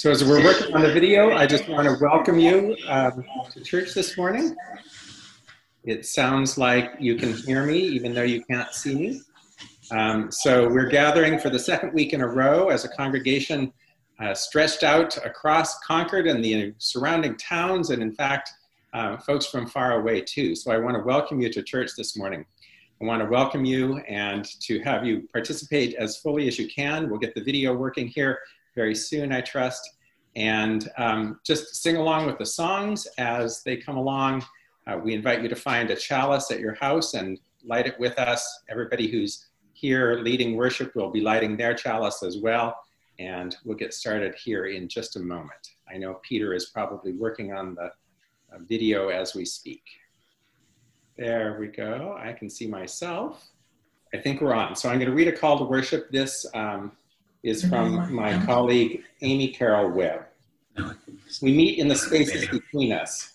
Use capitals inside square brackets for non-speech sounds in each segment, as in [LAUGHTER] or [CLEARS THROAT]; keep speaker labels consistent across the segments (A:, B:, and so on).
A: So as we're working on the video, I just want to welcome you um, to church this morning. It sounds like you can hear me, even though you can't see me. Um, so we're gathering for the second week in a row as a congregation uh, stretched out across Concord and the surrounding towns, and in fact, uh, folks from far away too. So I want to welcome you to church this morning. I want to welcome you and to have you participate as fully as you can. We'll get the video working here very soon, I trust. And um, just sing along with the songs as they come along. Uh, we invite you to find a chalice at your house and light it with us. Everybody who's here leading worship will be lighting their chalice as well. And we'll get started here in just a moment. I know Peter is probably working on the uh, video as we speak. There we go. I can see myself. I think we're on. So I'm going to read a call to worship. This um, is from my colleague Amy Carroll Webb. We meet in the spaces between us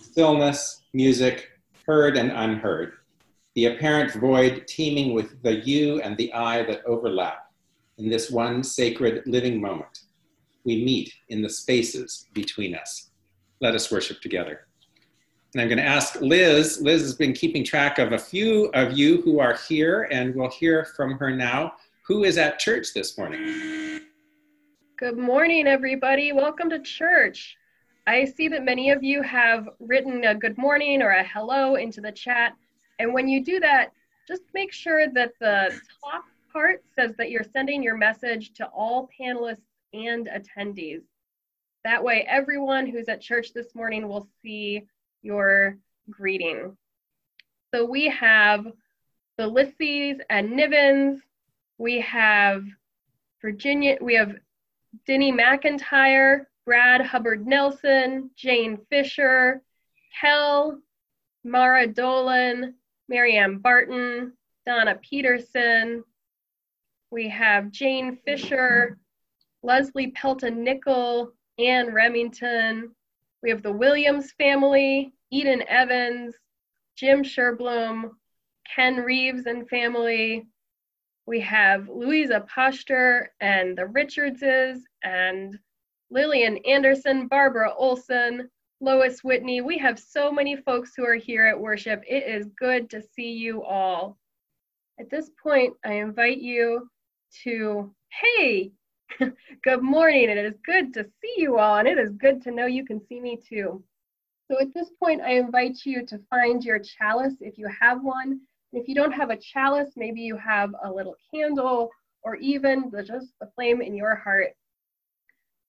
A: stillness, music, heard and unheard, the apparent void teeming with the you and the I that overlap in this one sacred living moment. We meet in the spaces between us. Let us worship together. And I'm going to ask Liz. Liz has been keeping track of a few of you who are here, and we'll hear from her now who is at church this morning?
B: Good morning, everybody. Welcome to church. I see that many of you have written a good morning or a hello into the chat. And when you do that, just make sure that the top part says that you're sending your message to all panelists and attendees. That way, everyone who's at church this morning will see your greeting. So we have the Lissies and Nivens, we have Virginia, we have Denny McIntyre, Brad Hubbard Nelson, Jane Fisher, Kel, Mara Dolan, Marianne Barton, Donna Peterson. We have Jane Fisher, Leslie Pelton Nickel, Ann Remington. We have the Williams family, Eden Evans, Jim Sherblum, Ken Reeves and family, we have Louisa Poster and the Richardses and Lillian Anderson, Barbara Olson, Lois Whitney. We have so many folks who are here at worship. It is good to see you all. At this point, I invite you to, hey, [LAUGHS] good morning. It is good to see you all, and it is good to know you can see me too. So at this point, I invite you to find your chalice if you have one if you don't have a chalice, maybe you have a little candle or even the, just the flame in your heart.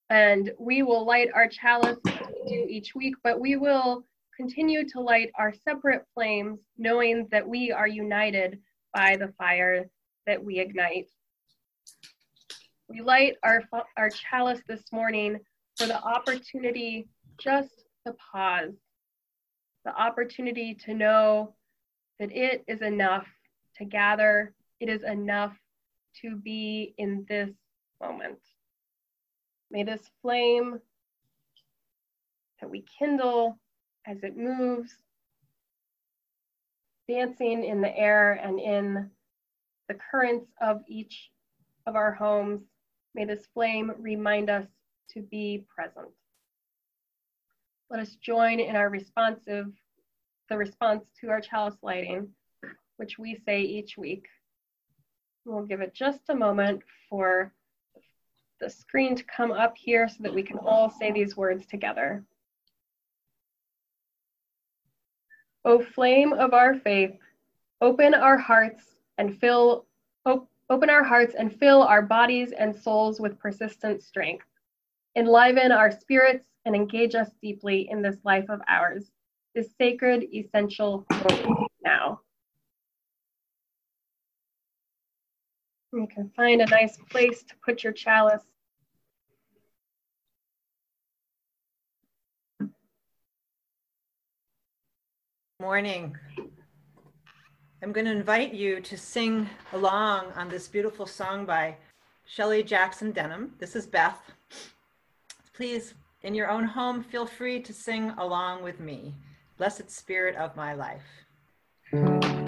B: And we will light our chalice we do each week, but we will continue to light our separate flames, knowing that we are united by the fire that we ignite. We light our, our chalice this morning for the opportunity just to pause, the opportunity to know that it is enough to gather, it is enough to be in this moment. May this flame that we kindle as it moves, dancing in the air and in the currents of each of our homes, may this flame remind us to be present. Let us join in our responsive, the response to our chalice lighting, which we say each week. We'll give it just a moment for the screen to come up here so that we can all say these words together. O flame of our faith, open our hearts and fill op open our hearts and fill our bodies and souls with persistent strength. Enliven our spirits and engage us deeply in this life of ours, this sacred, essential now. You can find a nice place to put your chalice.
C: Morning. I'm going to invite you to sing along on this beautiful song by Shelley Jackson Denham. This is Beth. Please, in your own home, feel free to sing along with me. Blessed Spirit of my life.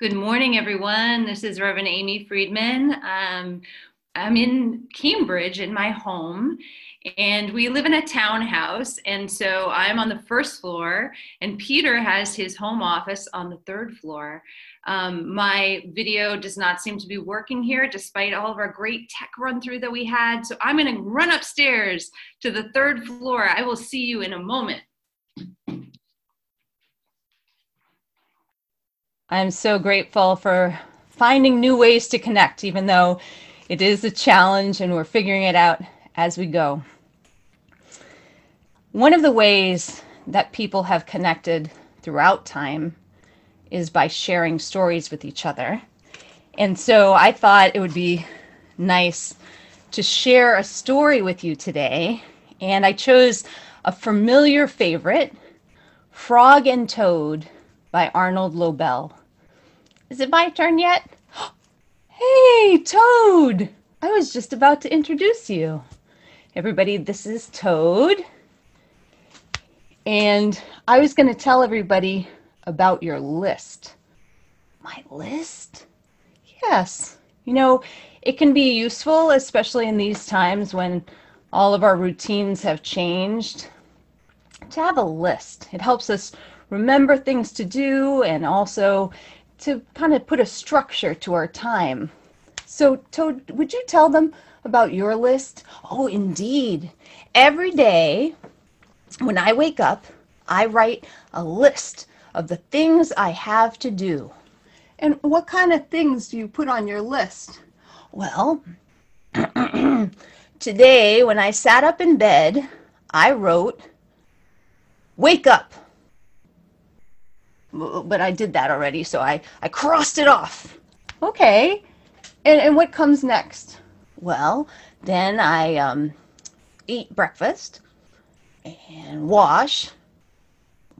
D: Good morning, everyone. This is Reverend Amy Friedman. Um, I'm in Cambridge in my home, and we live in a townhouse. And so I'm on the first floor, and Peter has his home office on the third floor. Um, my video does not seem to be working here despite all of our great tech run through that we had. So I'm going to run upstairs to the third floor. I will see you in a moment.
E: I'm so grateful for finding new ways to connect, even though it is a challenge and we're figuring it out as we go. One of the ways that people have connected throughout time is by sharing stories with each other. And so I thought it would be nice to share a story with you today. And I chose a familiar favorite, Frog and Toad by Arnold Lobel. Is it my turn yet? [GASPS] Hey, Toad! I was just about to introduce you. Everybody, this is Toad. And I was going to tell everybody about your list. My list? Yes. You know, it can be useful, especially in these times when all of our routines have changed, to have a list. It helps us remember things to do and also to kind of put a structure to our time. So, Toad, would you tell them about your list? Oh, indeed. Every day when I wake up, I write a list of the things I have to do.
F: And what kind of things do you put on your list?
E: Well, [CLEARS THROAT] today when I sat up in bed, I wrote, Wake up. But I did that already, so I, I crossed it off.
F: Okay. And, and what comes next?
E: Well, then I um, eat breakfast and wash.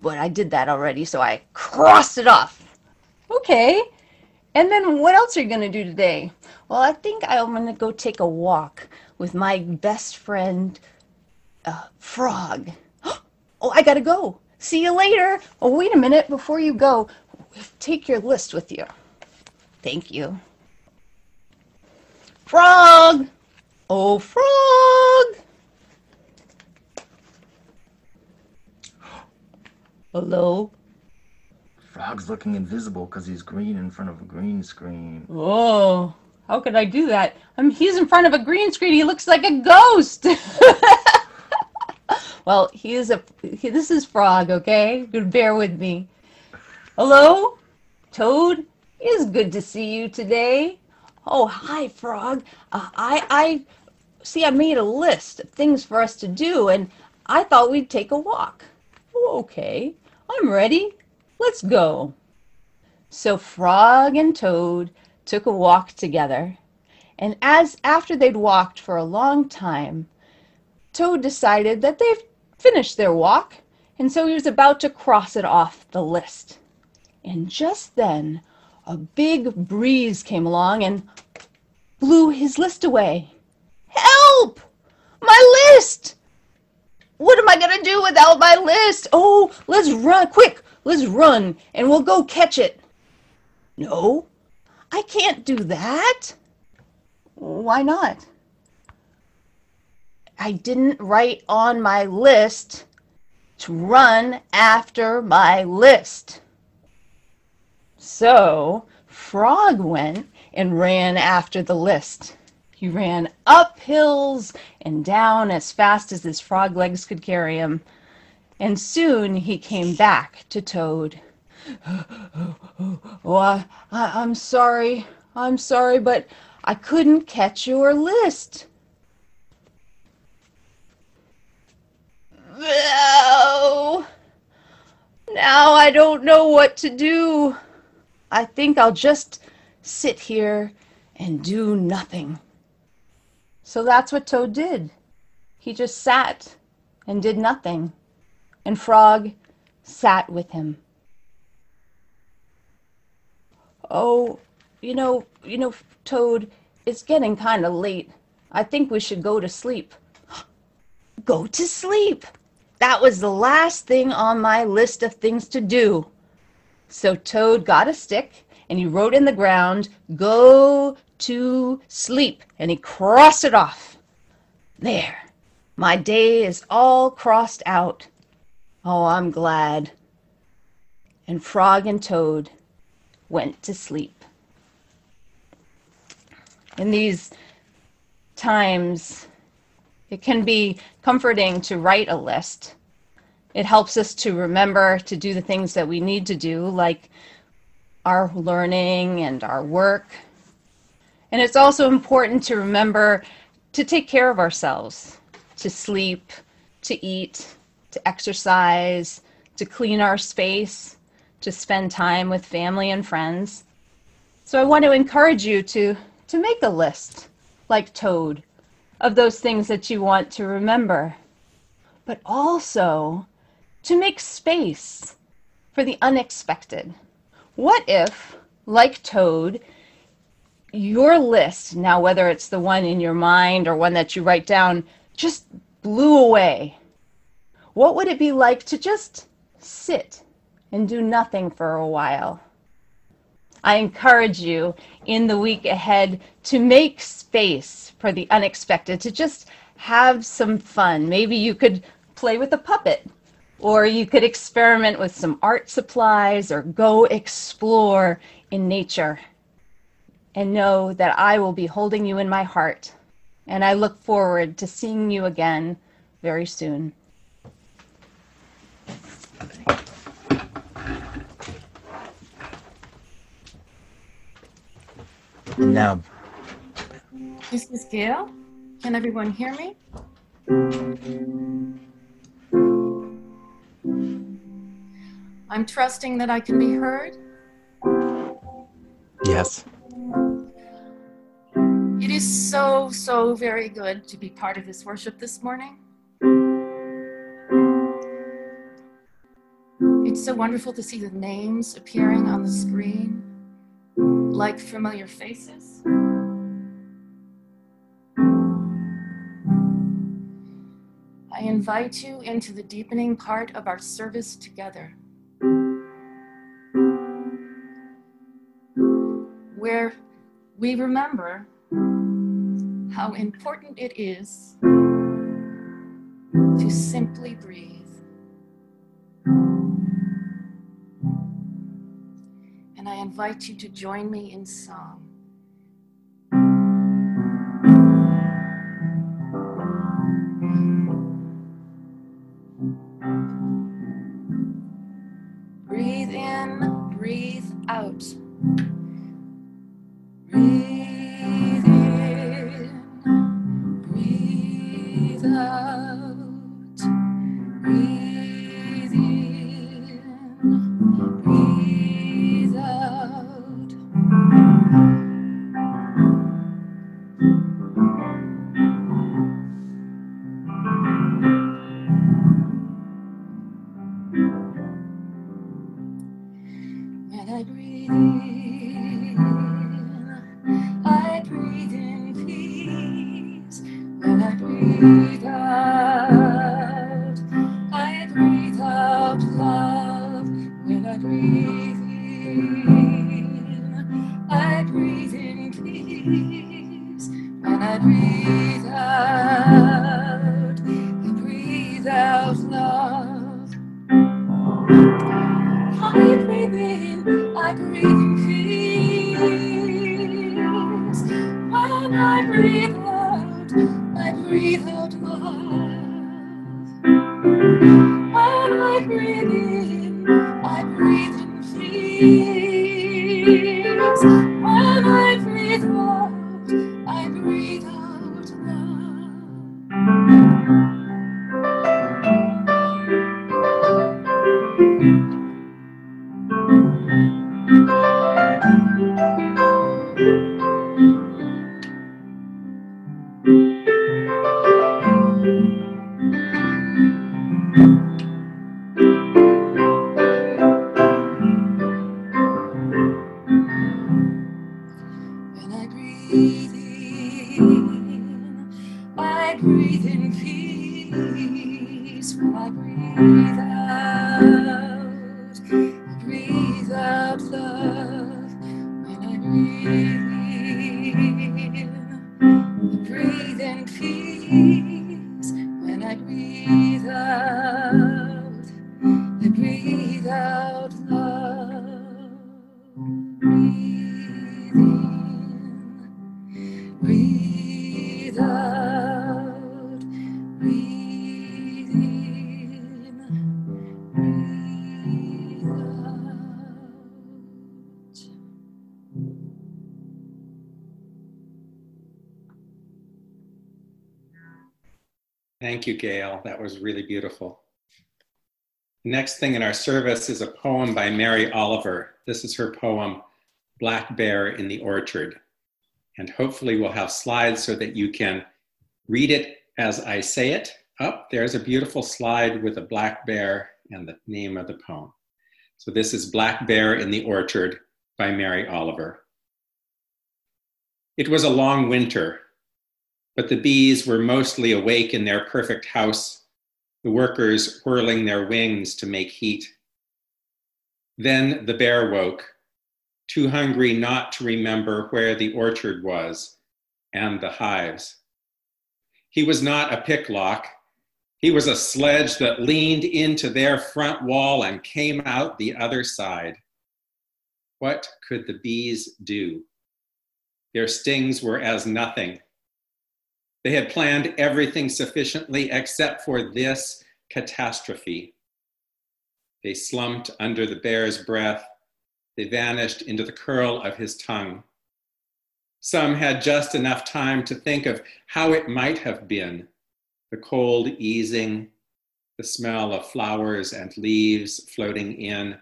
E: But I did that already, so I crossed it off.
F: Okay. And then what else are you going to do today?
E: Well, I think I'm going to go take a walk with my best friend, uh, Frog. [GASPS] Oh, I got to go. See you later.
F: Oh, wait a minute. Before you go,
E: take your list with you. Thank you. Frog! Oh, Frog! Hello?
G: Frog's looking invisible because he's green in front of a green screen.
F: Oh, how could I do that? I mean, he's in front of a green screen. He looks like a ghost. [LAUGHS] well, he is a. He, this is Frog. Okay, bear with me. Hello, Toad. It is good to see you today.
E: Oh, hi, Frog. Uh, I I see. I made a list of things for us to do, and I thought we'd take a walk.
F: Oh, okay. I'm ready. Let's go.
E: So Frog and Toad took a walk together, and as after they'd walked for a long time, Toad decided that they've finished their walk, and so he was about to cross it off the list. And just then, a big breeze came along and blew his list away. Help! My list! What am I going to do without my list? Oh, let's run. Quick, let's run and we'll go catch it. No, I can't do that.
F: Why not?
E: I didn't write on my list to run after my list. So Frog went and ran after the list. He ran up hills and down as fast as his frog legs could carry him. And soon he came back to Toad. [GASPS] oh, I, I, I'm sorry. I'm sorry, but I couldn't catch your list. No. Now I don't know what to do. I think I'll just sit here and do nothing. So that's what Toad did. He just sat and did nothing. And Frog sat with him. Oh, you know, you know, Toad, it's getting kind of late. I think we should go to sleep. [GASPS] Go to sleep. That was the last thing on my list of things to do. So Toad got a stick and he wrote in the ground, Go to sleep. And he crossed it off. There. My day is all crossed out. Oh, I'm glad. And Frog and Toad went to sleep. In these times, it can be comforting to write a list. It helps us to remember to do the things that we need to do, like our learning and our work. And it's also important to remember to take care of ourselves, to sleep, to eat, to exercise, to clean our space, to spend time with family and friends. So I want to encourage you to, to make a list, like Toad, of those things that you want to remember, but also to make space for the unexpected. What if, like Toad, your list, now whether it's the one in your mind or one that you write down, just blew away? What would it be like to just sit and do nothing for a while?
F: I encourage you in the week ahead to make space for the unexpected, to just have some fun. Maybe you could play with a puppet, or you could experiment with some art supplies, or go explore in nature. And know that I will be holding you in my heart. And I look forward to seeing you again very soon.
G: Now,
H: This is Gail. Can everyone hear me? I'm trusting that I can be heard.
G: yes.
H: It is so, so very good to be part of this worship this morning. It's so wonderful to see the names appearing on the screen like familiar faces. I invite you into the deepening part of our service together, where we remember how important it is to simply breathe. I invite you to join me in song. Breathe in, breathe out. Breathe
A: Thank you, Gail. That was really beautiful. Next thing in our service is a poem by Mary Oliver. This is her poem, Black Bear in the Orchard. And hopefully, we'll have slides so that you can read it as I say it. Up there's a beautiful slide with a black bear and the name of the poem. So, this is Black Bear in the Orchard by Mary Oliver. It was a long winter, but the bees were mostly awake in their perfect house, the workers whirling their wings to make heat. Then the bear woke. too hungry not to remember where the orchard was and the hives. He was not a picklock. He was a sledge that leaned into their front wall and came out the other side. What could the bees do? Their stings were as nothing. They had planned everything sufficiently except for this catastrophe. They slumped under the bear's breath. They vanished into the curl of his tongue. Some had just enough time to think of how it might have been the cold easing, the smell of flowers and leaves floating in,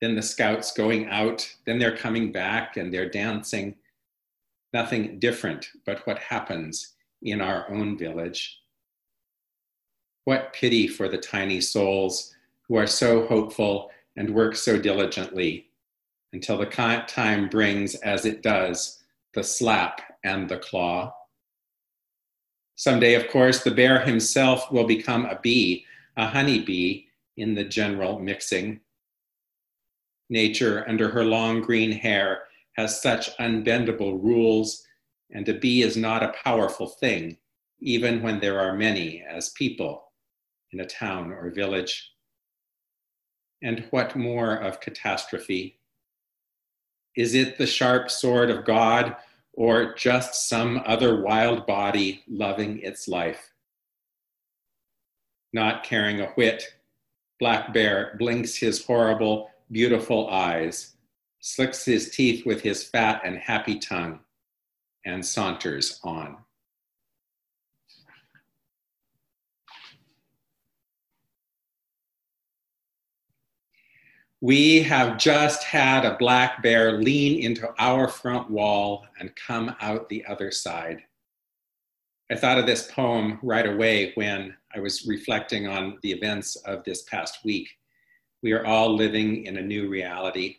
A: then the scouts going out, then they're coming back and they're dancing. Nothing different but what happens in our own village. What pity for the tiny souls who are so hopeful and work so diligently until the time brings, as it does, the slap and the claw. Someday, of course, the bear himself will become a bee, a honey bee in the general mixing. Nature, under her long green hair, has such unbendable rules, and a bee is not a powerful thing, even when there are many as people in a town or village. And what more of catastrophe? Is it the sharp sword of God or just some other wild body loving its life? Not caring a whit, Black Bear blinks his horrible, beautiful eyes, slicks his teeth with his fat and happy tongue, and saunters on. We have just had a black bear lean into our front wall and come out the other side. I thought of this poem right away when I was reflecting on the events of this past week. We are all living in a new reality.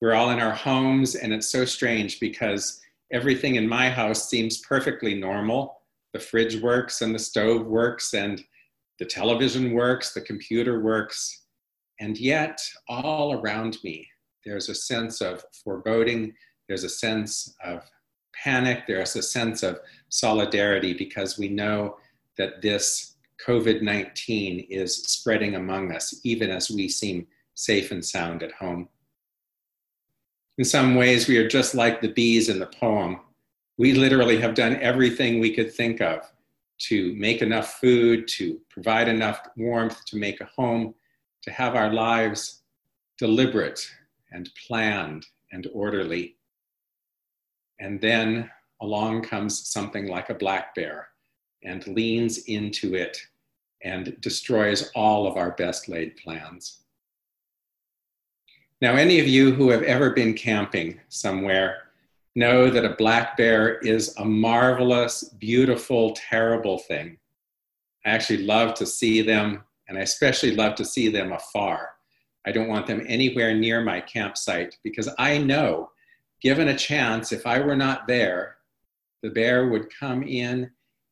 A: We're all in our homes, and it's so strange because everything in my house seems perfectly normal. The fridge works, and the stove works, and the television works, the computer works and yet, all around me, there's a sense of foreboding, there's a sense of panic, there's a sense of solidarity because we know that this COVID 19 is spreading among us, even as we seem safe and sound at home. In some ways, we are just like the bees in the poem. We literally have done everything we could think of to make enough food, to provide enough warmth, to make a home, to have our lives deliberate and planned and orderly. And then along comes something like a black bear and leans into it and destroys all of our best laid plans. Now, any of you who have ever been camping somewhere know that a black bear is a marvelous, beautiful, terrible thing. I actually love to see them and I especially love to see them afar. I don't want them anywhere near my campsite because I know, given a chance, if I were not there, the bear would come in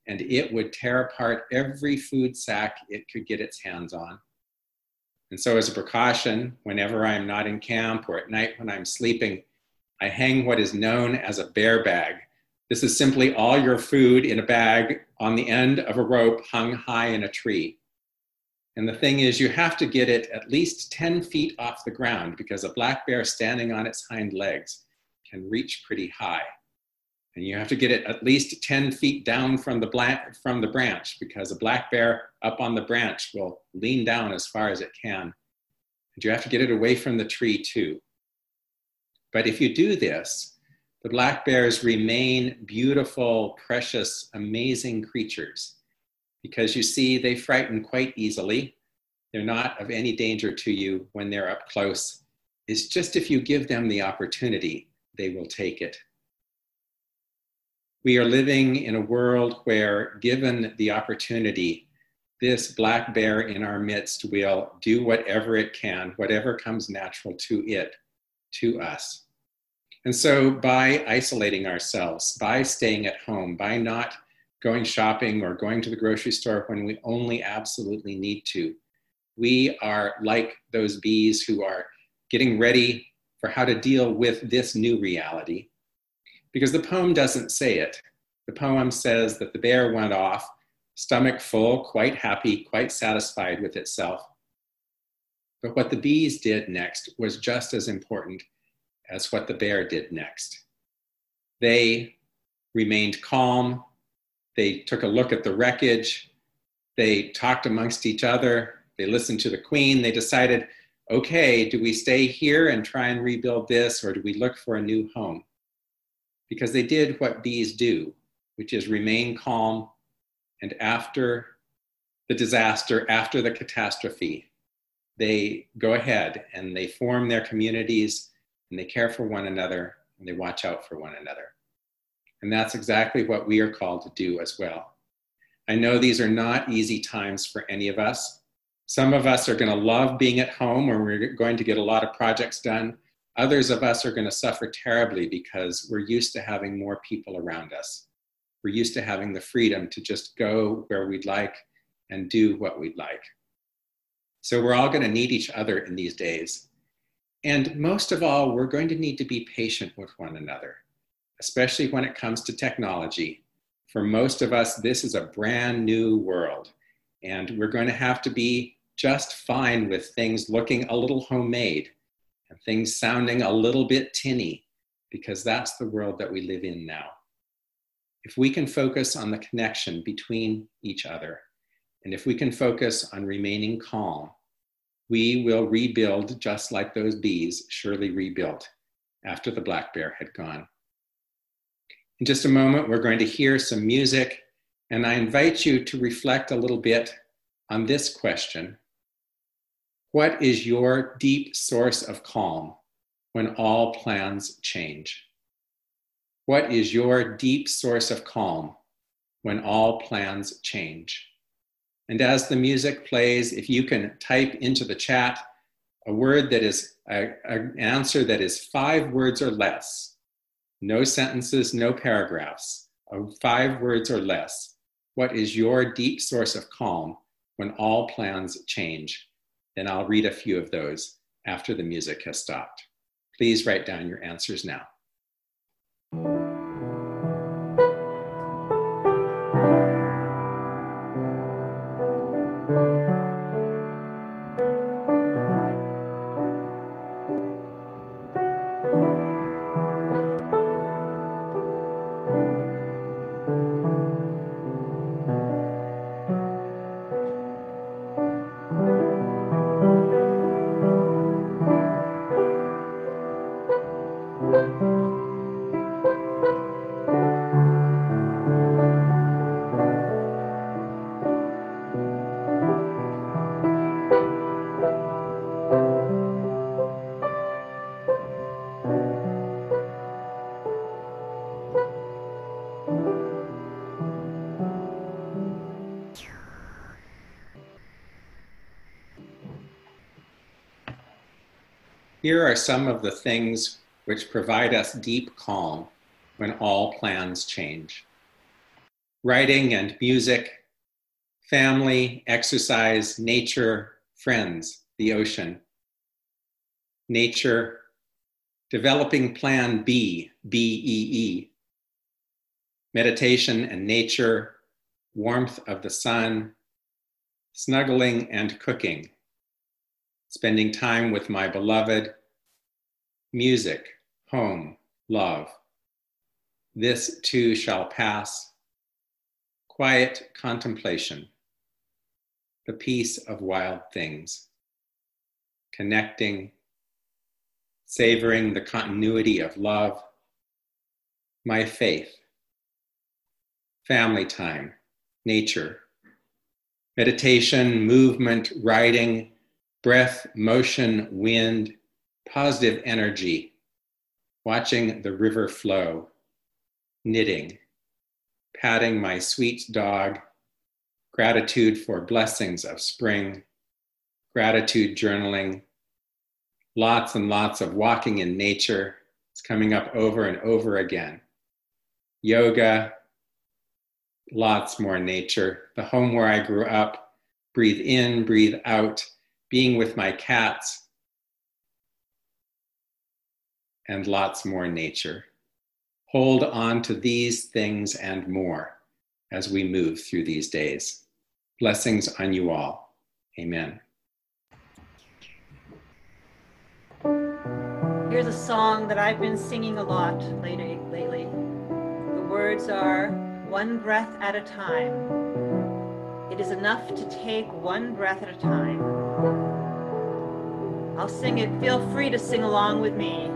A: and it would tear apart every food sack it could get its hands on. And so, as a precaution, whenever I'm not in camp or at night when I'm sleeping, I hang what is known as a bear bag. This is simply all your food in a bag on the end of a rope hung high in a tree. And the thing is, you have to get it at least 10 feet off the ground because a black bear standing on its hind legs can reach pretty high. And you have to get it at least 10 feet down from the, black, from the branch because a black bear up on the branch will lean down as far as it can. And you have to get it away from the tree too. But if you do this, the black bears remain beautiful, precious, amazing creatures because you see, they frighten quite easily. They're not of any danger to you when they're up close. It's just if you give them the opportunity, they will take it. We are living in a world where, given the opportunity, this black bear in our midst will do whatever it can, whatever comes natural to it, to us. And so, by isolating ourselves, by staying at home, by not going shopping or going to the grocery store when we only absolutely need to. We are like those bees who are getting ready for how to deal with this new reality. Because the poem doesn't say it. The poem says that the bear went off, stomach full, quite happy, quite satisfied with itself. But what the bees did next was just as important as what the bear did next. They remained calm. They took a look at the wreckage. They talked amongst each other. They listened to the queen. They decided okay, do we stay here and try and rebuild this, or do we look for a new home? Because they did what bees do, which is remain calm, and after the disaster, after the catastrophe, they go ahead and they form their communities and they care for one another and they watch out for one another. And that's exactly what we are called to do as well. I know these are not easy times for any of us. Some of us are going to love being at home where we're going to get a lot of projects done. Others of us are going to suffer terribly because we're used to having more people around us. We're used to having the freedom to just go where we'd like and do what we'd like. So we're all going to need each other in these days. And most of all, we're going to need to be patient with one another, especially when it comes to technology. For most of us, this is a brand new world, and we're going to have to be just fine with things looking a little homemade things sounding a little bit tinny because that's the world that we live in now. If we can focus on the connection between each other, and if we can focus on remaining calm, we will rebuild just like those bees surely rebuilt after the black bear had gone. In just a moment, we're going to hear some music, and I invite you to reflect a little bit on this question what is your deep source of calm when all plans change? What is your deep source of calm when all plans change? And as the music plays, if you can type into the chat a word that is a, an answer that is five words or less, no sentences, no paragraphs, uh, five words or less. What is your deep source of calm when all plans change? And I'll read a few of those after the music has stopped. Please write down your answers now. Here are some of the things which provide us deep calm when all plans change. Writing and music, family, exercise, nature, friends, the ocean. Nature, developing plan B, B E E. Meditation and nature, warmth of the sun, snuggling and cooking, spending time with my beloved, music, home, love. This too shall pass. Quiet contemplation, the peace of wild things, connecting, savoring the continuity of love, my faith, family time, nature, meditation, movement, writing, breath, motion, wind, positive energy, watching the river flow, knitting, patting my sweet dog, gratitude for blessings of spring, gratitude journaling, lots and lots of walking in nature. It's coming up over and over again. Yoga, lots more nature. The home where I grew up, breathe in, breathe out, being with my cats, and lots more nature. Hold on to these things and more as we move through these days. Blessings on you all. Amen.
C: Here's a song that I've been singing a lot lately. lately. The words are one breath at a time. It is enough to take one breath at a time. I'll sing it. Feel free to sing along with me.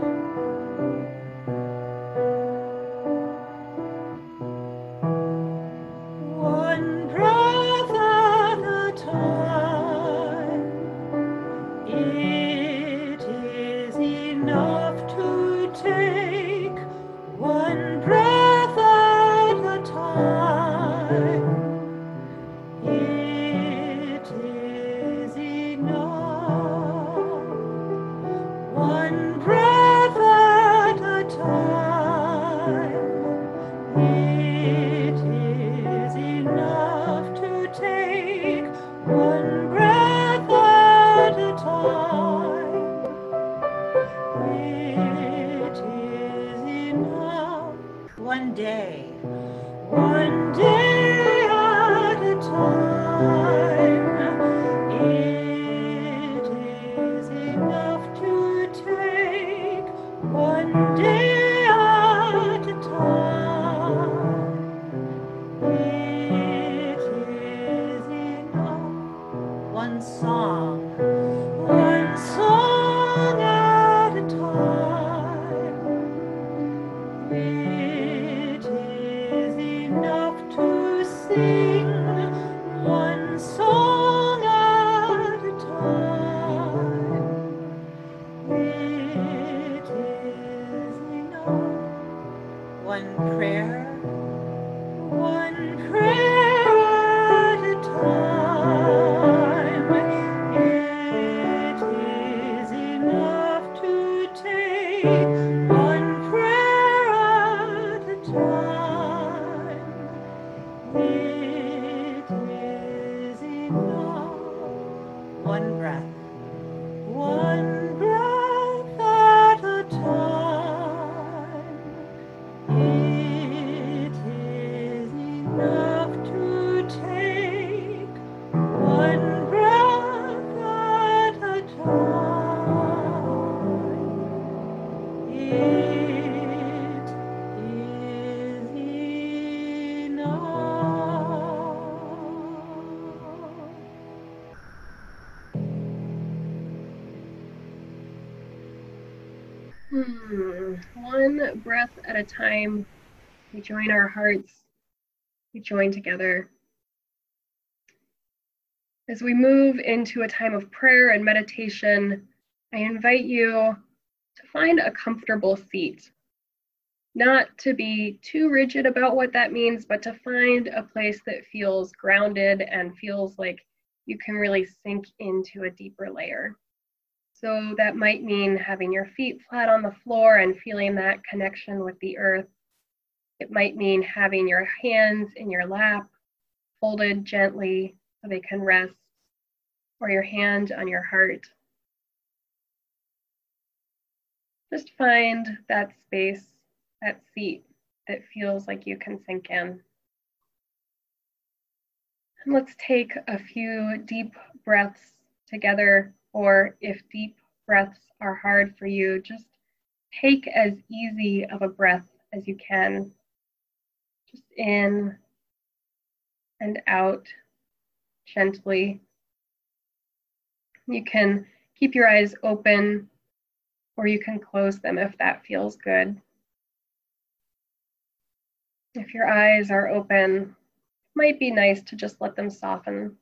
B: Time. We join our hearts, we join together. As we move into a time of prayer and meditation, I invite you to find a comfortable seat. Not to be too rigid about what that means, but to find a place that feels grounded and feels like you can really sink into a deeper layer. So that might mean having your feet flat on the floor and feeling that connection with the earth. It might mean having your hands in your lap, folded gently so they can rest, or your hand on your heart. Just find that space, that seat that feels like you can sink in. And let's take a few deep breaths together or if deep breaths are hard for you, just take as easy of a breath as you can. Just in and out gently. You can keep your eyes open or you can close them if that feels good. If your eyes are open, it might be nice to just let them soften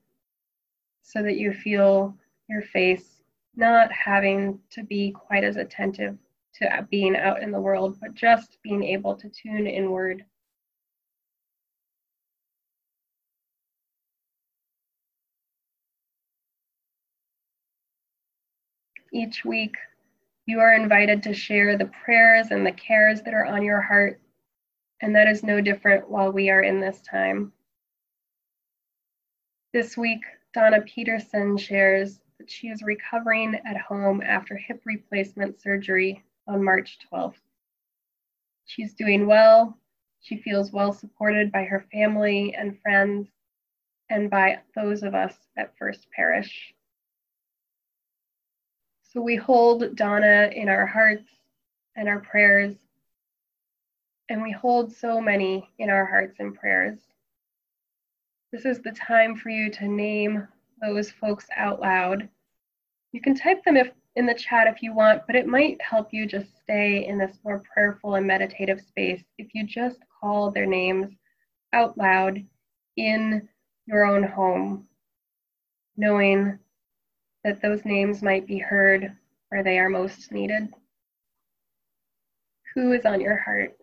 B: so that you feel your face, not having to be quite as attentive to being out in the world, but just being able to tune inward. Each week, you are invited to share the prayers and the cares that are on your heart, and that is no different while we are in this time. This week, Donna Peterson shares that she is recovering at home after hip replacement surgery on March 12th. She's doing well. She feels well supported by her family and friends and by those of us at First Parish. So we hold Donna in our hearts and our prayers, and we hold so many in our hearts and prayers. This is the time for you to name those folks out loud. You can type them if in the chat if you want, but it might help you just stay in this more prayerful and meditative space if you just call their names out loud in your own home, knowing that those names might be heard where they are most needed. Who is on your heart?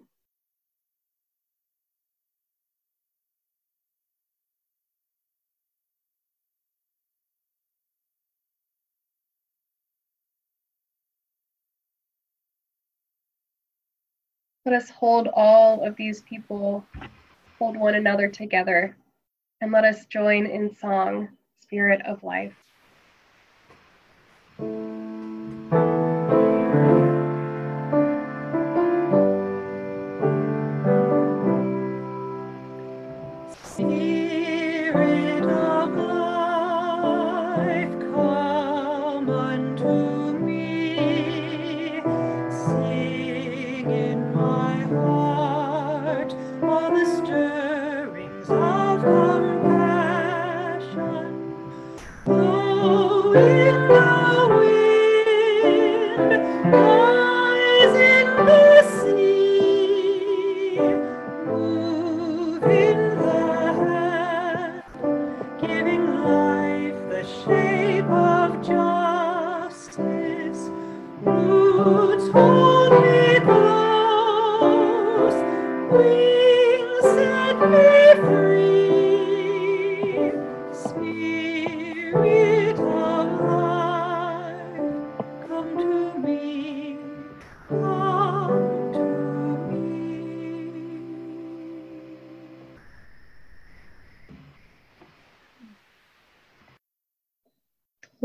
B: Let us hold all of these people, hold one another together, and let us join in song, Spirit of Life.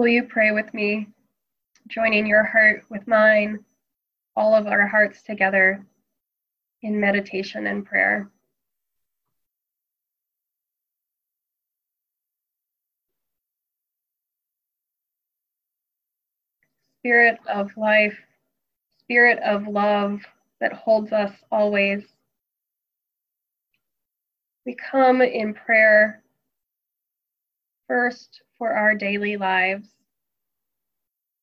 B: Will you pray with me, joining your heart with mine, all of our hearts together in meditation and prayer? Spirit of life, Spirit of love that holds us always. We come in prayer first for our daily lives,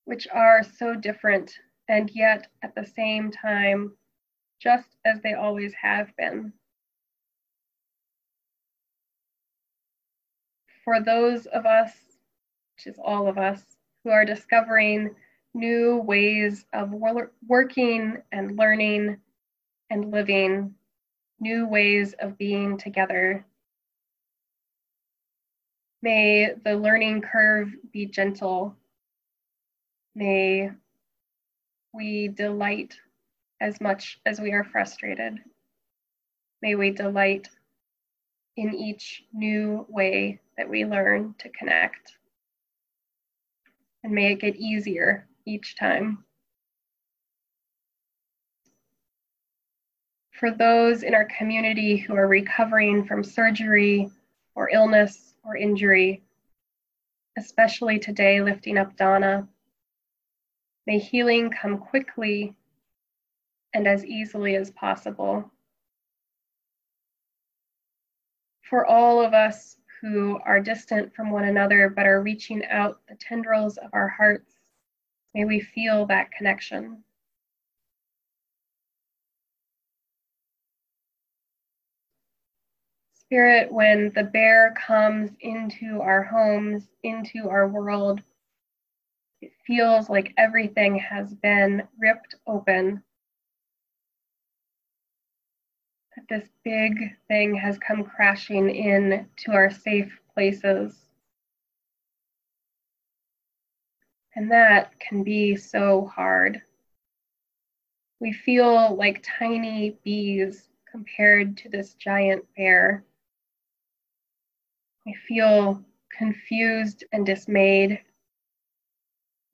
B: which are so different and yet at the same time just as they always have been. For those of us, which is all of us, who are discovering new ways of wor- working and learning and living, new ways of being together May the learning curve be gentle. May we delight as much as we are frustrated. May we delight in each new way that we learn to connect. And may it get easier each time. For those in our community who are recovering from surgery or illness, or injury, especially today, lifting up Donna. May healing come quickly and as easily as possible. For all of us who are distant from one another but are reaching out the tendrils of our hearts, may we feel that connection. Spirit, when the bear comes into our homes, into our world, it feels like everything has been ripped open. That this big thing has come crashing in to our safe places. And that can be so hard. We feel like tiny bees compared to this giant bear. I feel confused and dismayed,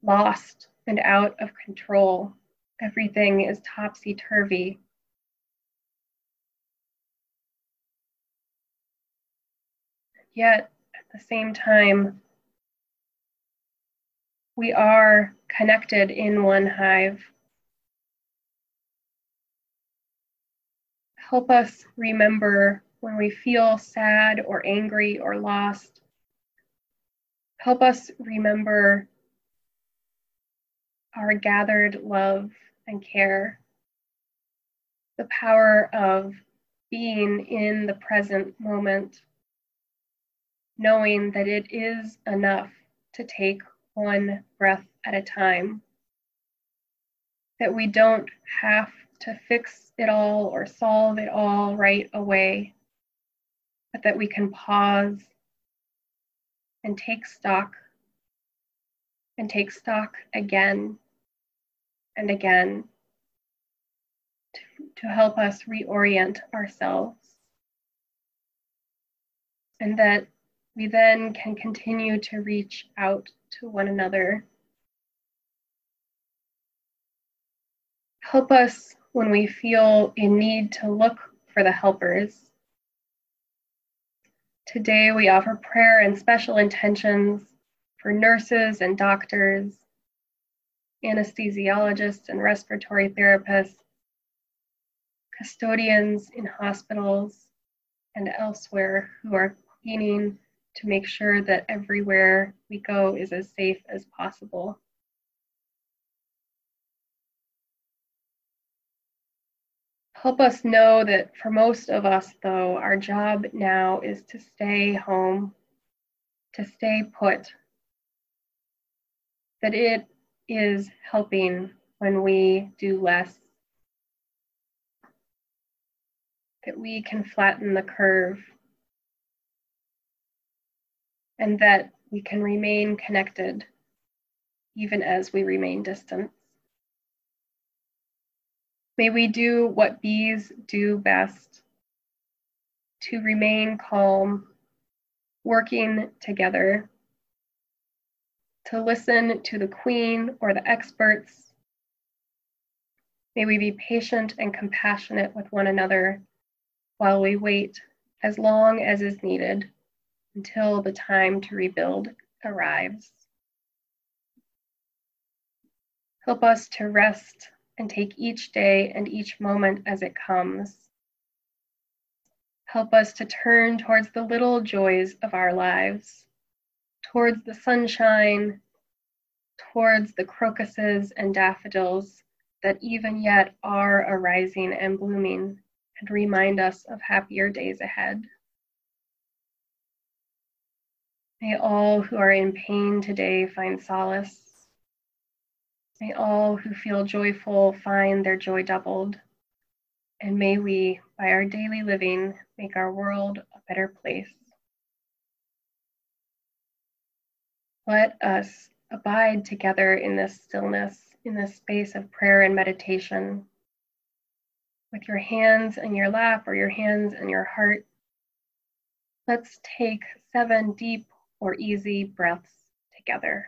B: lost and out of control everything is topsy turvy. Yet at the same time, we are connected in one hive. Help us remember when we feel sad or angry or lost. Help us remember our gathered love and care, the power of being in the present moment, knowing that it is enough to take one breath at a time, that we don't have to fix it all or solve it all right away, but that we can pause and take stock and take stock again and again to, to help us reorient ourselves. And that we then can continue to reach out to one another. Help us when we feel in need to look for the helpers. Today, we offer prayer and special intentions for nurses and doctors, anesthesiologists and respiratory therapists, custodians in hospitals and elsewhere who are cleaning to make sure that everywhere we go is as safe as possible. Help us know that for most of us, though, our job now is to stay home, to stay put, that it is helping when we do less. That we can flatten the curve and that we can remain connected even as we remain distant. May we do what bees do best to remain calm, working together to listen to the queen or the experts. May we be patient and compassionate with one another while we wait as long as is needed until the time to rebuild arrives. Help us to rest and take each day and each moment as it comes. Help us to turn towards the little joys of our lives towards the sunshine, towards the crocuses and daffodils that even yet are arising and blooming and remind us of happier days ahead. May all who are in pain today find solace. May all who feel joyful find their joy doubled. And may we, by our daily living, make our world a better place. Let us abide together in this stillness, in this space of prayer and meditation. With your hands in your lap or your hands in your heart, let's take seven deep or easy breaths together.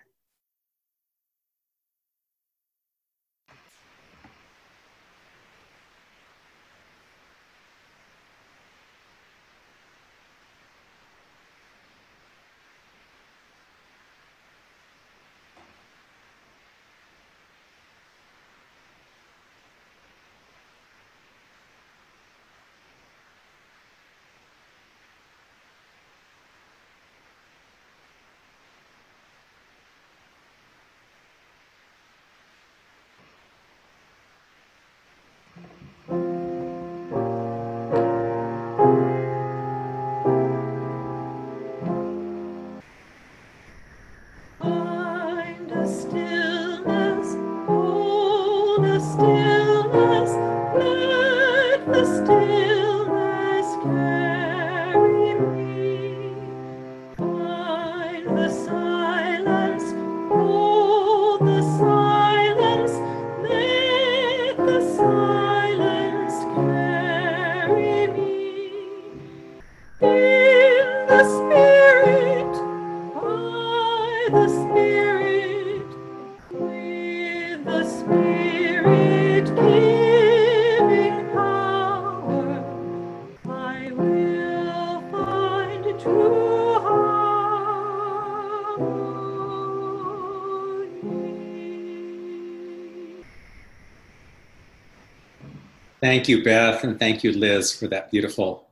A: Thank you, Beth, and thank you, Liz, for that beautiful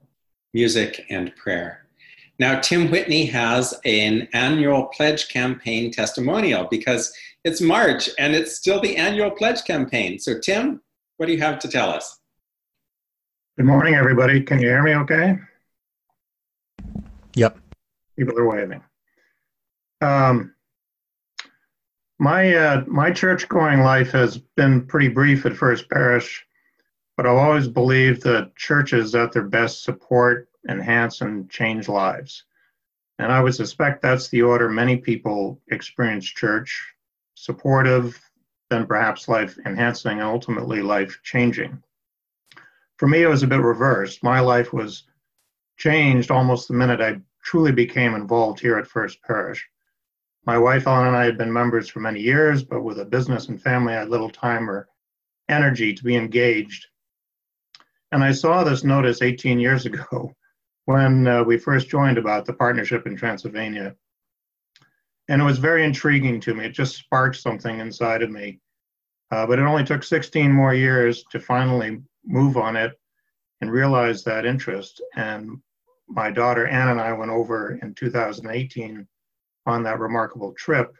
A: music and prayer. Now, Tim Whitney has an annual pledge campaign testimonial because it's March and it's still the annual pledge campaign. So, Tim, what do you have to tell us?
I: Good morning, everybody. Can you hear me okay?
J: Yep.
I: People are waving. Um, my uh, my church going life has been pretty brief at First Parish, but I've always believed that churches at their best support, enhance, and change lives. And I would suspect that's the order many people experience church supportive, then perhaps life enhancing, and ultimately life changing. For me, it was a bit reversed. My life was changed almost the minute I truly became involved here at First Parish. My wife Ellen and I had been members for many years, but with a business and family, I had little time or energy to be engaged. And I saw this notice 18 years ago [LAUGHS] when uh, we first joined about the partnership in Transylvania. And it was very intriguing to me. It just sparked something inside of me. Uh, but it only took 16 more years to finally move on it and realize that interest. And my daughter Anne and I went over in 2018 on that remarkable trip.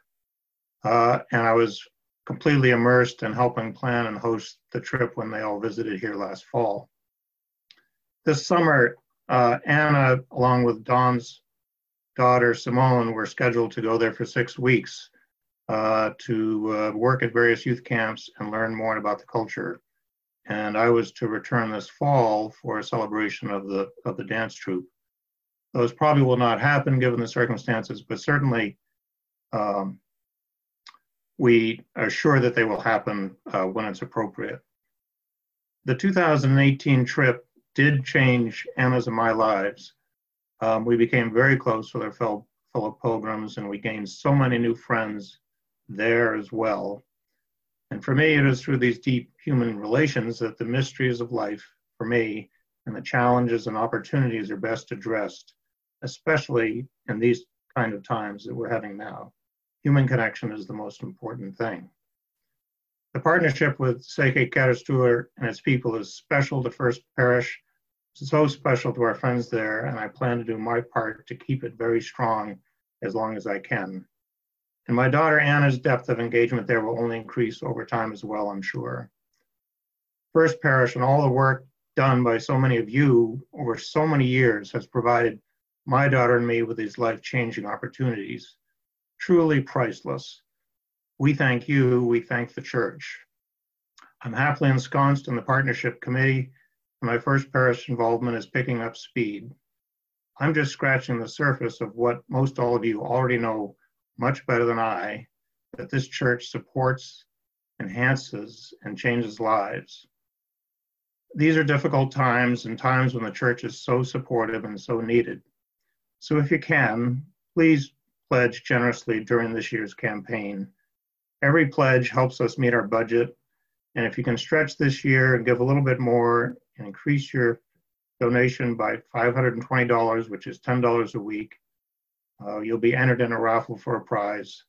I: Uh, and I was completely immersed in helping plan and host the trip when they all visited here last fall. This summer, uh, Anna, along with Don's daughter Simone, were scheduled to go there for six weeks uh, to uh, work at various youth camps and learn more about the culture and I was to return this fall for a celebration of the of the dance troupe. Those probably will not happen given the circumstances, but certainly um, we are sure that they will happen uh, when it's appropriate. The 2018 trip did change Anna's and my lives. Um, we became very close with our fellow, fellow pilgrims, and we gained so many new friends there as well. And for me, it is through these deep human relations that the mysteries of life, for me, and the challenges and opportunities are best addressed, especially in these kind of times that we're having now. Human connection is the most important thing. The partnership with Seke Karastur and its people is special to First Parish, so special to our friends there, and I plan to do my part to keep it very strong as long as I can. And my daughter Anna's depth of engagement there will only increase over time as well, I'm sure. First Parish and all the work done by so many of you over so many years has provided my daughter and me with these life changing opportunities, truly priceless. We thank you, we thank the church. I'm happily ensconced in the partnership committee, my first parish involvement is picking up speed. I'm just scratching the surface of what most all of you already know much better than I that this church supports, enhances, and changes lives. These are difficult times and times when the church is so supportive and so needed. So if you can, please pledge generously during this year's campaign. Every pledge helps us meet our budget. And if you can stretch this year and give a little bit more and increase your donation by $520, which is $10 a week, uh, you'll be entered in a raffle for a prize.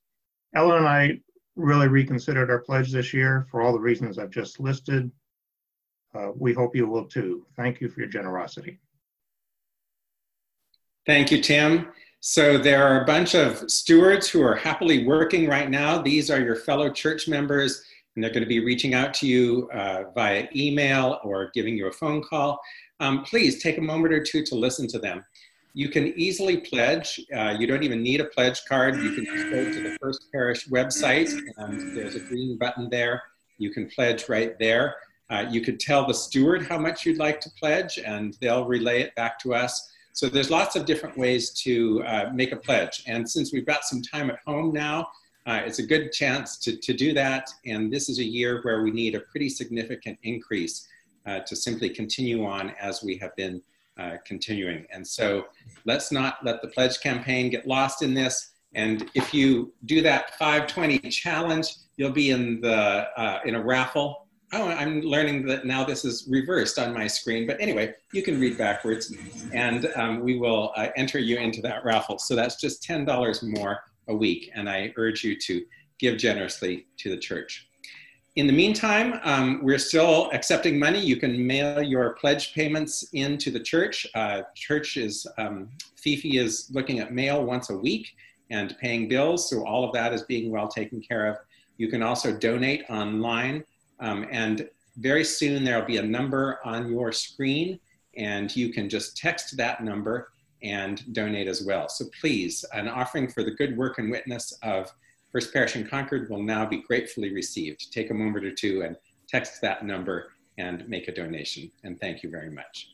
I: Ellen and I really reconsidered our pledge this year for all the reasons I've just listed. Uh, we hope you will too. Thank you for your generosity.
A: Thank you, Tim. So there are a bunch of stewards who are happily working right now. These are your fellow church members, and they're going to be reaching out to you uh, via email or giving you a phone call. Um, please take a moment or two to listen to them. You can easily pledge. Uh, you don't even need a pledge card. You can just go to the First Parish website, and there's a green button there. You can pledge right there. Uh, you could tell the steward how much you'd like to pledge, and they'll relay it back to us. So there's lots of different ways to uh, make a pledge. And since we've got some time at home now, uh, it's a good chance to, to do that. And this is a year where we need a pretty significant increase uh, to simply continue on as we have been uh, continuing. And so let's not let the pledge campaign get lost in this. And if you do that 520 challenge, you'll be in the uh, in a raffle. Oh, I'm learning that now this is reversed on my screen. But anyway, you can read backwards, and um, we will uh, enter you into that raffle. So that's just $10 more a week, and I urge you to give generously to the church. in the meantime, um, we're still accepting money. You can mail your pledge payments into the church. Uh, church is, um, Fifi is looking at mail once a week and paying bills, so all of that is being well taken care of. You can also donate online, um, and very soon there'll be a number on your screen, and you can just text that number and donate as well. So please, an offering for the good work and witness of First Parish in Concord will now be gratefully received. Take a moment or two and text that number and make a donation. And thank you very much.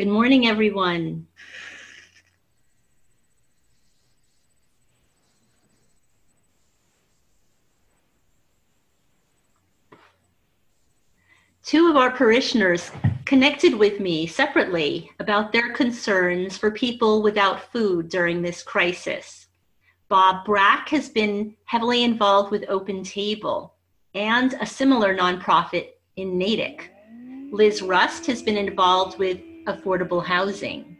J: Good morning, everyone. Two of our parishioners connected with me separately about their concerns for people without food during this crisis. Bob Brack has been heavily involved with Open Table and a similar nonprofit in Natick. Liz Rust has been involved with affordable housing.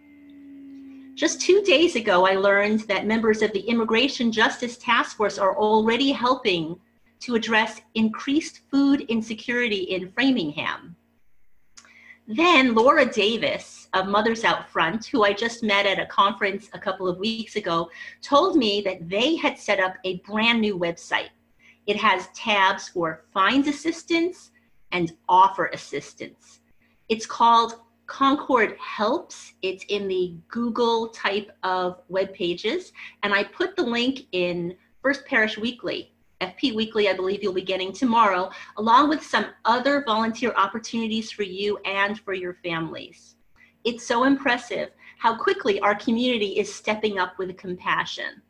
J: Just two days ago, I learned that members of the Immigration Justice Task Force are already helping to address increased food insecurity in Framingham. Then Laura Davis of Mothers Out Front, who I just met at a conference a couple of weeks ago, told me that they had set up a brand new website. It has tabs for find assistance and offer assistance. It's called Concord Helps. It's in the Google type of web pages. And I put the link in First Parish Weekly, FP Weekly, I believe you'll be getting tomorrow, along with some other volunteer opportunities for you and for your families. It's so impressive how quickly our community is stepping up with compassion.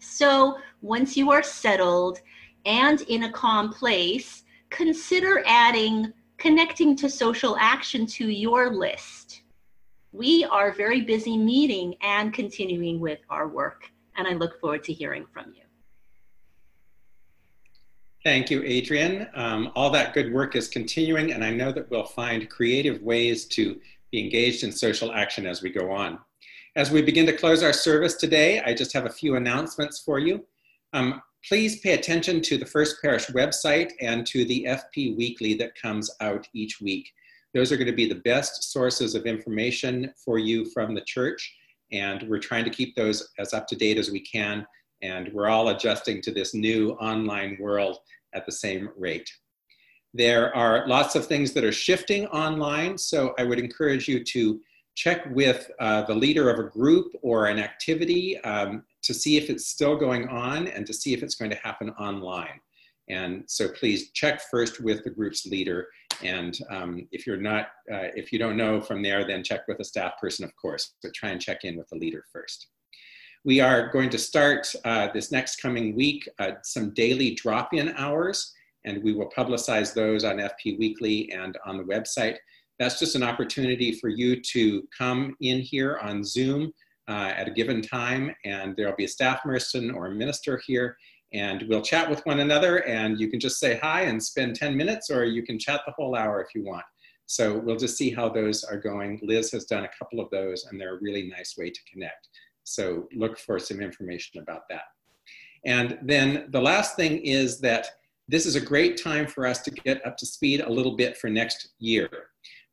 J: So once you are settled and in a calm place, consider adding connecting to social action to your list. We are very busy meeting and continuing with our work, and I look forward to hearing from you.
A: Thank you, Adrian. Um, all that good work is continuing, and I know that we'll find creative ways to be engaged in social action as we go on. As we begin to close our service today, I just have a few announcements for you. Um, please pay attention to the First Parish website and to the FP Weekly that comes out each week. Those are going to be the best sources of information for you from the church, and we're trying to keep those as up to date as we can, and we're all adjusting to this new online world at the same rate. There are lots of things that are shifting online, so I would encourage you to check with uh, the leader of a group or an activity um, to see if it's still going on and to see if it's going to happen online. And so please check first with the group's leader. And um, if you're not, uh, if you don't know from there, then check with a staff person, of course, but try and check in with the leader first. We are going to start uh, this next coming week uh, some daily drop-in hours, and we will publicize those on FP Weekly and on the website. That's just an opportunity for you to come in here on Zoom uh, at a given time, and there'll be a staff person or a minister here, and we'll chat with one another, and you can just say hi and spend 10 minutes, or you can chat the whole hour if you want. So we'll just see how those are going. Liz has done a couple of those, and they're a really nice way to connect. So look for some information about that. And then the last thing is that this is a great time for us to get up to speed a little bit for next year.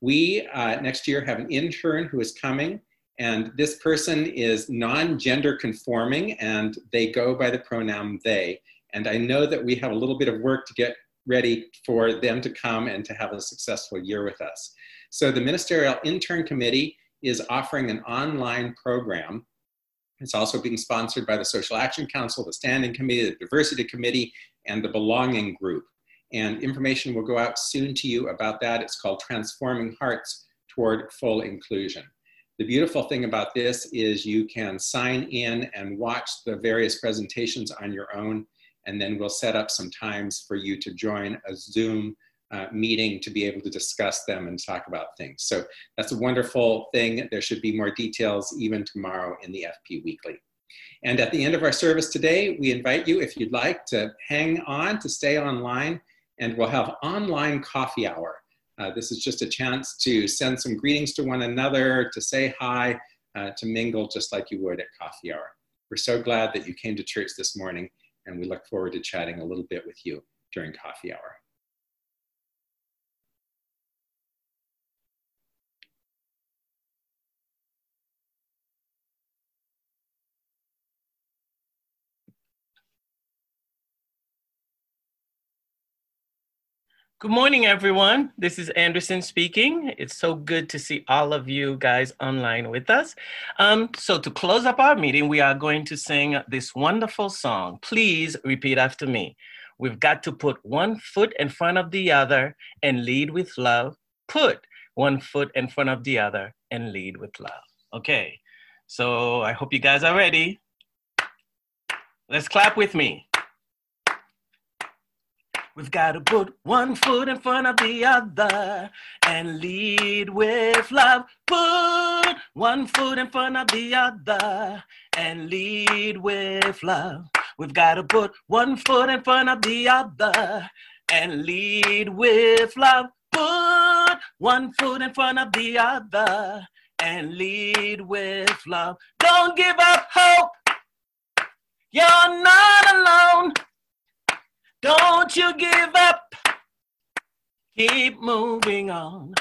A: We, uh, next year, have an intern who is coming, and this person is non gender conforming, and they go by the pronoun they. And I know that we have a little bit of work to get ready for them to come and to have a successful year with us. So the Ministerial Intern Committee is offering an online program it's also being sponsored by the Social Action Council, the Standing Committee, the Diversity Committee, and the Belonging Group. And information will go out soon to you about that. It's called Transforming Hearts Toward Full Inclusion. The beautiful thing about this is you can sign in and watch the various presentations on your own, and then we'll set up some times for you to join a Zoom uh, meeting to be able to discuss them and talk about things. So that's a wonderful thing. There should be more details even tomorrow in the FP Weekly. And at the end of our service today, we invite you, if you'd like, to hang on, to stay online, and we'll have online coffee hour. Uh, this is just a chance to send some greetings to one another, to say hi, uh, to mingle just like you would at coffee hour. We're so glad that you came to church this morning, and we look forward to chatting a little bit with you during coffee hour.
C: Good morning, everyone. This is Anderson speaking. It's so good to see all of you guys online with us. Um, so, to close up our meeting, we are going to sing this wonderful song. Please repeat after me. We've got to put one foot in front of the other and lead with love. Put one foot in front of the other and lead with love. Okay, so I hope you guys are ready. Let's clap with me. We've got to put one foot in front of the other and lead with love. Put one foot in front of the other and lead with love. We've got to put one foot in front of the other and lead with love. Put one foot in front of the other and lead with love. Don't give up hope. You're not alone. Don't you give up. Keep moving on.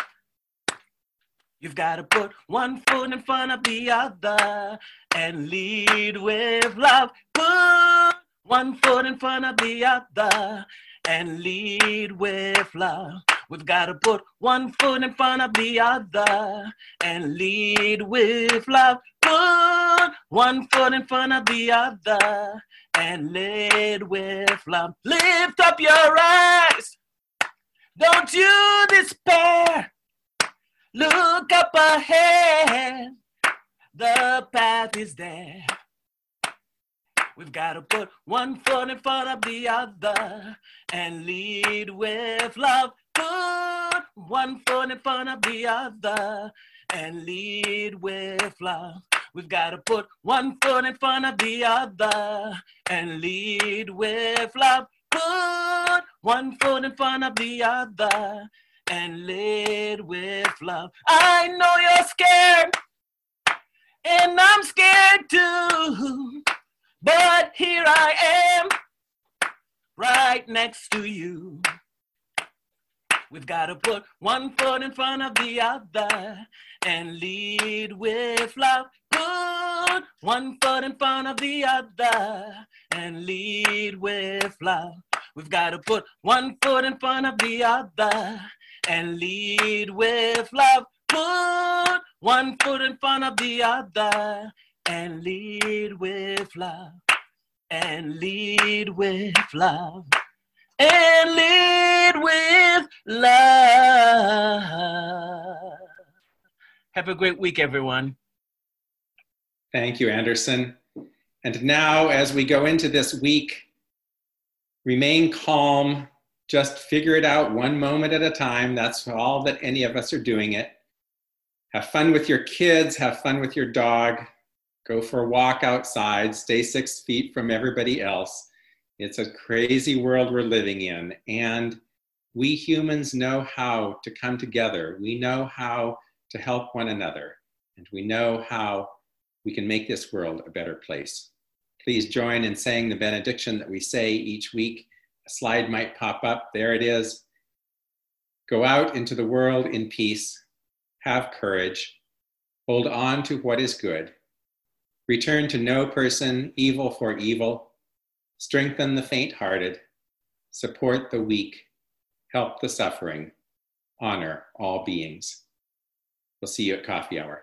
C: You've got to put one foot in front of the other and lead with love. Put one foot in front of the other and lead with love. We've got to put one foot in front of the other and lead with love. Put one foot in front of the other and lead with love. Lift up your eyes. Don't you despair. Look up ahead. The path is there. We've got to put one foot in front of the other and lead with love. Put one foot in front of the other and lead with love. We've got to put one foot in front of the other and lead with love. Put one foot in front of the other and lead with love. I know you're scared, and I'm scared too. But here I am, right next to you. We've got to put one foot in front of the other and lead with love. Put one foot in front of the other and lead with love. We've got to put one foot in front of the other and lead with love. Put one foot in front of the other and lead with love. And lead with love
K: and lead with love. Have a great week, everyone.
A: Thank you, Anderson. And now, as we go into this week, remain calm. Just figure it out one moment at a time. That's all that any of us are doing it. Have fun with your kids, have fun with your dog. Go for a walk outside, stay six feet from everybody else. It's a crazy world we're living in. And we humans know how to come together. We know how to help one another. And we know how we can make this world a better place. Please join in saying the benediction that we say each week. A slide might pop up. There it is. Go out into the world in peace. Have courage. Hold on to what is good. Return to no person evil for evil. Strengthen the faint hearted. Support the weak. Help the suffering. Honor all beings. We'll see you at coffee hour.